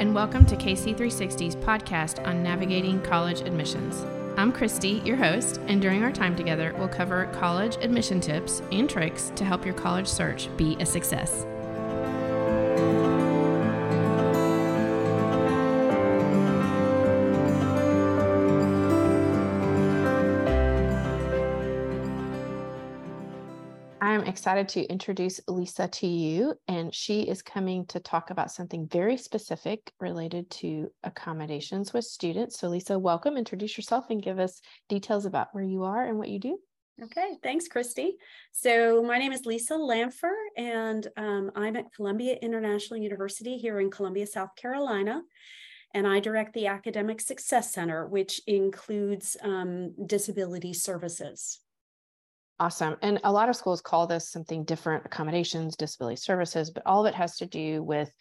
and welcome to KC360's podcast on navigating college admissions. I'm Christy, your host, and during our time together, we'll cover college admission tips and tricks to help your college search be a success. I'm excited to introduce Lisa to you, and she is coming to talk about something very specific related to accommodations with students. So, Lisa, welcome. Introduce yourself and give us details about where you are and what you do. Okay, thanks, Christy. So, my name is Lisa Lamfer, and um, I'm at Columbia International University here in Columbia, South Carolina. And I direct the Academic Success Center, which includes um, disability services. Awesome. And a lot of schools call this something different accommodations, disability services, but all of it has to do with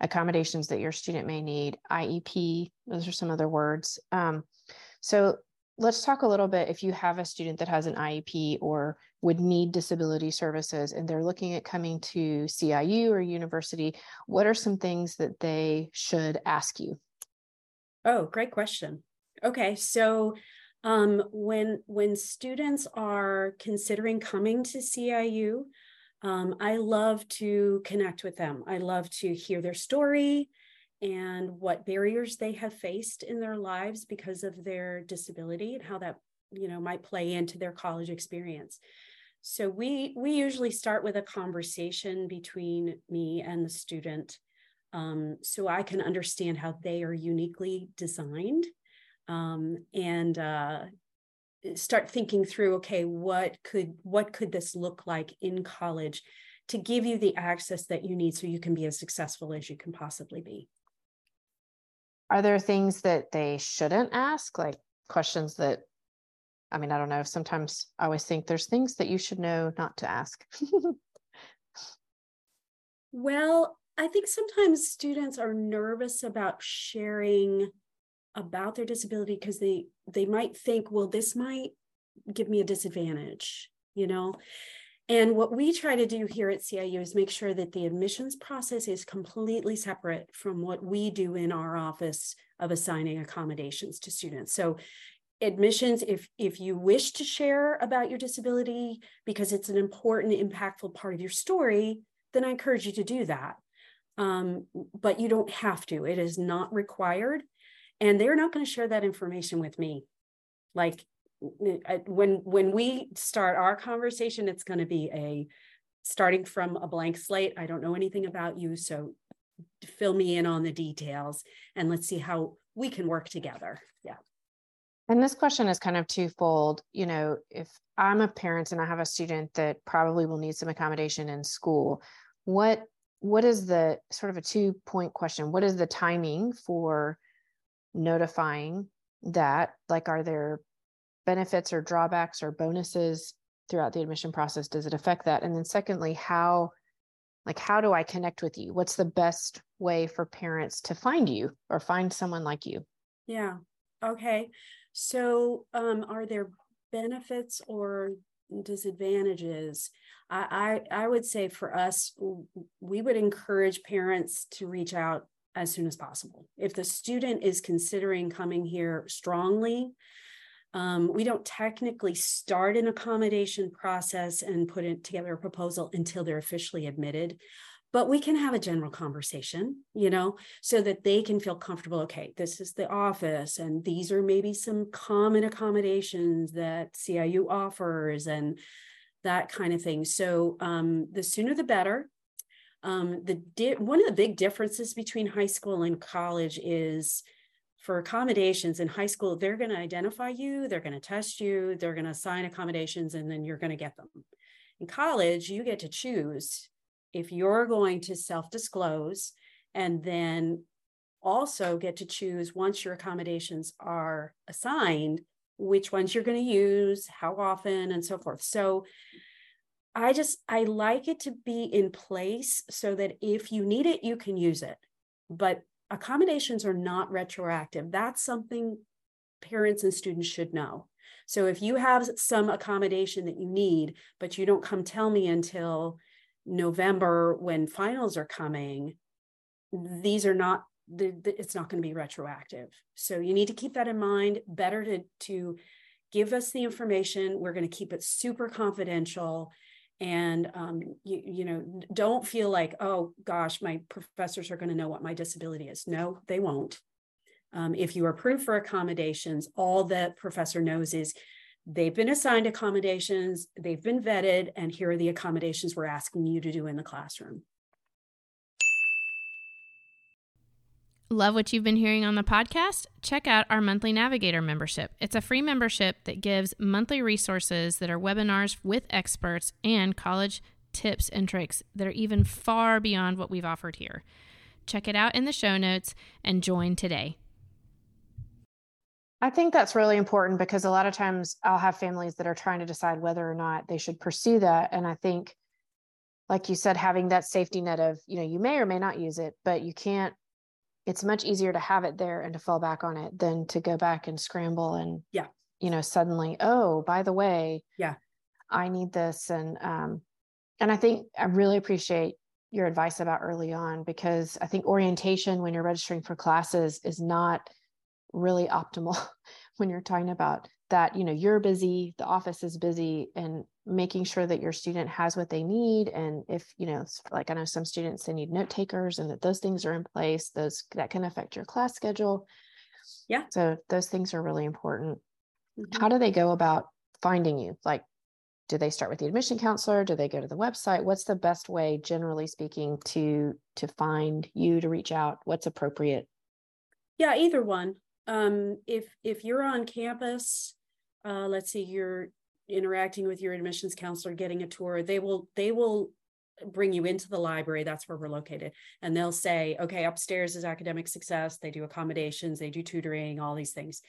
accommodations that your student may need, IEP, those are some other words. Um, so let's talk a little bit if you have a student that has an IEP or would need disability services and they're looking at coming to CIU or university, what are some things that they should ask you? Oh, great question. Okay, so um, when when students are considering coming to CIU, um, I love to connect with them. I love to hear their story and what barriers they have faced in their lives because of their disability and how that you know might play into their college experience. So we we usually start with a conversation between me and the student, um, so I can understand how they are uniquely designed um, and uh, start thinking through okay what could what could this look like in college to give you the access that you need so you can be as successful as you can possibly be? Are there things that they shouldn't ask? Like questions that i mean i don't know sometimes i always think there's things that you should know not to ask. Well i think sometimes students are nervous about sharing about their disability because they they might think well this might give me a disadvantage you know? And what we try to do here at CIU is make sure that the admissions process is completely separate from what we do in our office of assigning accommodations to students. So admissions if if you wish to share about your disability because it's an important impactful part of your story then i encourage you to do that. Um, but you don't have to. It is not required and they're not going to share that information with me. Like when when we start our conversation it's going to be a starting from a blank slate i don't know anything about you so fill me in on the details and let's see how we can work together. Yeah. And this question is kind of twofold you know if i'm a parent and i have a student that probably will need some accommodation in school what what is the sort of a two point question what is the timing for notifying that like are there benefits or drawbacks or bonuses throughout the admission process? Does it affect that? And then secondly how like how do i connect with you? What's the best way for parents to find you or find someone like you? Yeah. Okay. So um are there benefits or disadvantages? I, I i would say for us we would encourage parents to reach out as soon as possible. If the student is considering coming here strongly, um, we don't technically start an accommodation process and put it together a proposal until they're officially admitted but we can have a general conversation you know so that they can feel comfortable okay this is the office and these are maybe some common accommodations that ciu offers and that kind of thing so um, the sooner the better um, the di- one of the big differences between high school and college is for accommodations in high school they're going to identify you they're going to test you they're going to assign accommodations and then you're going to get them. In college you get to choose if you're going to self-disclose and then also get to choose once your accommodations are assigned which ones you're going to use how often and so forth. So I just I like it to be in place so that if you need it, you can use it. But accommodations are not retroactive. That's something parents and students should know. So if you have some accommodation that you need, but you don't come tell me until November when finals are coming, these are not the, it's not going to be retroactive. So you need to keep that in mind. Better to to give us the information. We're going to keep it super confidential and um, you, you know don't feel like oh gosh my professors are going to know what my disability is. No they won't. Um, if you are approved for accommodations all that professor knows is they've been assigned accommodations they've been vetted and here are the accommodations we're asking you to do in the classroom Love what you've been hearing on the podcast? Check out our monthly Navigator membership. It's a free membership that gives monthly resources that are webinars with experts and college tips and tricks that are even far beyond what we've offered here. Check it out in the show notes and join today. I think that's really important because a lot of times I'll have families that are trying to decide whether or not they should pursue that. And I think, like you said, having that safety net of, you know, you may or may not use it, but you can't it's much easier to have it there and to fall back on it than to go back and scramble and yeah. you know suddenly oh by the way yeah. I need this and um and i think i really appreciate your advice about early on because i think orientation when you're registering for classes is not really optimal when you're talking about that you know you're busy the office is busy and making sure that your student has what they need and if you know like i know some students they need note takers and that those things are in place those that can affect your class schedule. Yeah. So those things are really important. Mm-hmm. how do they go about finding you? Like do they start with the admission counselor? Do they go to the website? What's the best way generally speaking to to find you to reach out? What's appropriate? Yeah either one. Um, if if you're on campus uh, let's see you're interacting with your admissions counselor getting a tour they will they will bring you into the library that's where we're located. And they'll say okay upstairs is academic success they do accommodations they do tutoring all these things.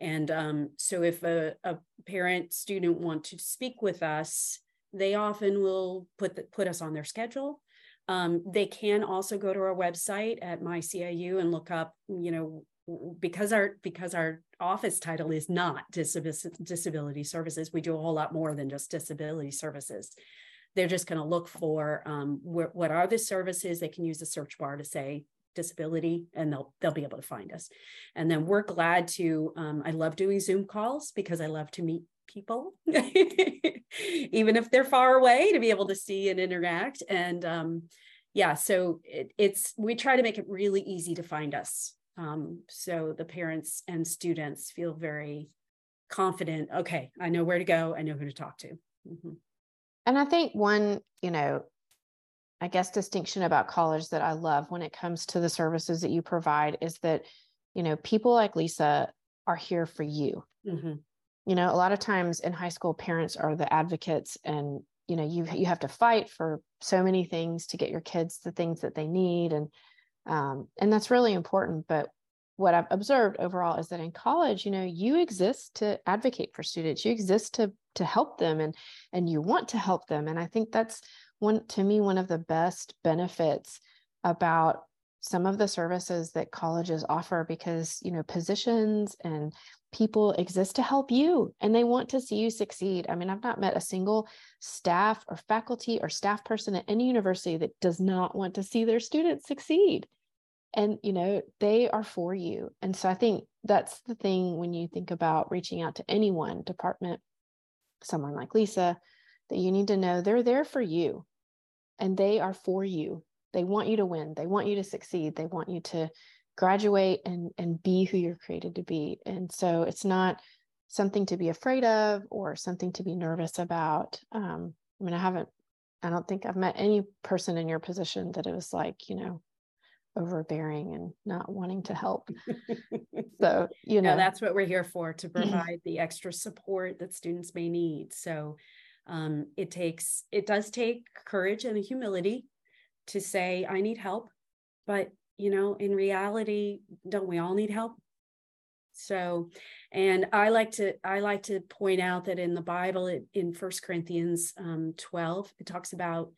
And um, so if a, a, parent student want to speak with us they often will put the, put us on their schedule. Um, they can also go to our website at myciu and look up you know because our because our office title is not disability services we do a whole lot more than just disability services. They're just going to look for um, wh- what are the services they can use the search bar to say disability and they'll they'll be able to find us. And then we're glad to um, i love doing zoom calls because i love to meet people even if they're far away to be able to see and interact. And um, yeah so it, it's we try to make it really easy to find us um, so the parents and students feel very confident. Okay, I know where to go. I know who to talk to. Mm-hmm. And I think one, you know, I guess distinction about college that I love when it comes to the services that you provide is that, you know, people like Lisa are here for you. Mm-hmm. You know, a lot of times in high school, parents are the advocates, and you know, you you have to fight for so many things to get your kids the things that they need, and um, and that's really important but what i've observed overall is that in college you know you exist to advocate for students. You exist to to help them and and you want to help them. And i think that's one to me one of the best benefits about some of the services that colleges offer because you know positions and people exist to help you and they want to see you succeed. I mean i've not met a single staff or faculty or staff person at any university that does not want to see their students succeed and you know they are for you. And so i think that's the thing when you think about reaching out to anyone department someone like lisa that you need to know they're there for you and they are for you. They want you to win. They want you to succeed. They want you to graduate and and be who you're created to be. And so it's not something to be afraid of or something to be nervous about. Um, i mean i haven't i don't think i've met any person in your position that it was like you know overbearing and not wanting to help. so, you know, that's what we're here for to provide the extra support that students may need. So, um, it takes, it does take courage and humility to say, I need help. But, you know, in reality, don't we all need help? So, and I like to I like to point out that in the Bible, it, in First Corinthians um, 12, it talks about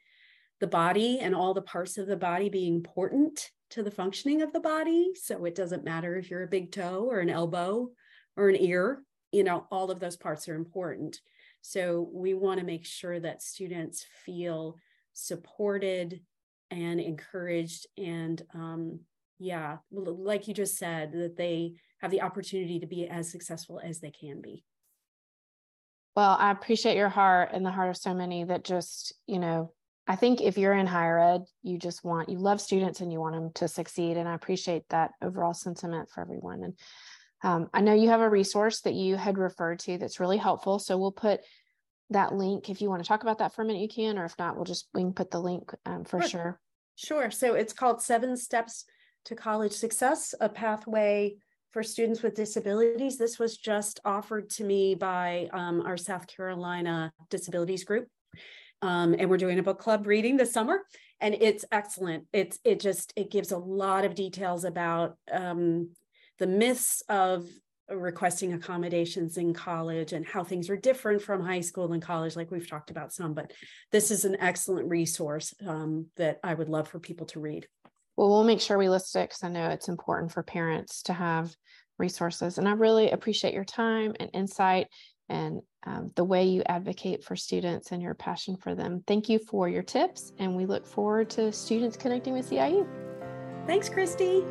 the body and all the parts of the body being important to the functioning of the body. So it doesn't matter if you're a big toe or an elbow or an ear, you know, all of those parts are important. So we want to make sure that students feel supported and encouraged and um, yeah like you just said that they have the opportunity to be as successful as they can be well i appreciate your heart and the heart of so many that just you know i think if you're in higher ed you just want you love students and you want them to succeed and i appreciate that overall sentiment for everyone and um, i know you have a resource that you had referred to that's really helpful so we'll put that link if you want to talk about that for a minute you can or if not we'll just we can put the link um, for sure. sure sure so it's called seven steps to college success, a pathway for students with disabilities. This was just offered to me by um, our South Carolina Disabilities Group. Um, and we're doing a book club reading this summer and it's excellent it's it just it gives a lot of details about um, the myths of requesting accommodations in college and how things are different from high school and college like we've talked about some but this is an excellent resource um, that i would love for people to read well, we'll make sure we list it because I know it's important for parents to have resources. And I really appreciate your time and insight and um, the way you advocate for students and your passion for them. Thank you for your tips, and we look forward to students connecting with CIU. Thanks, Christy.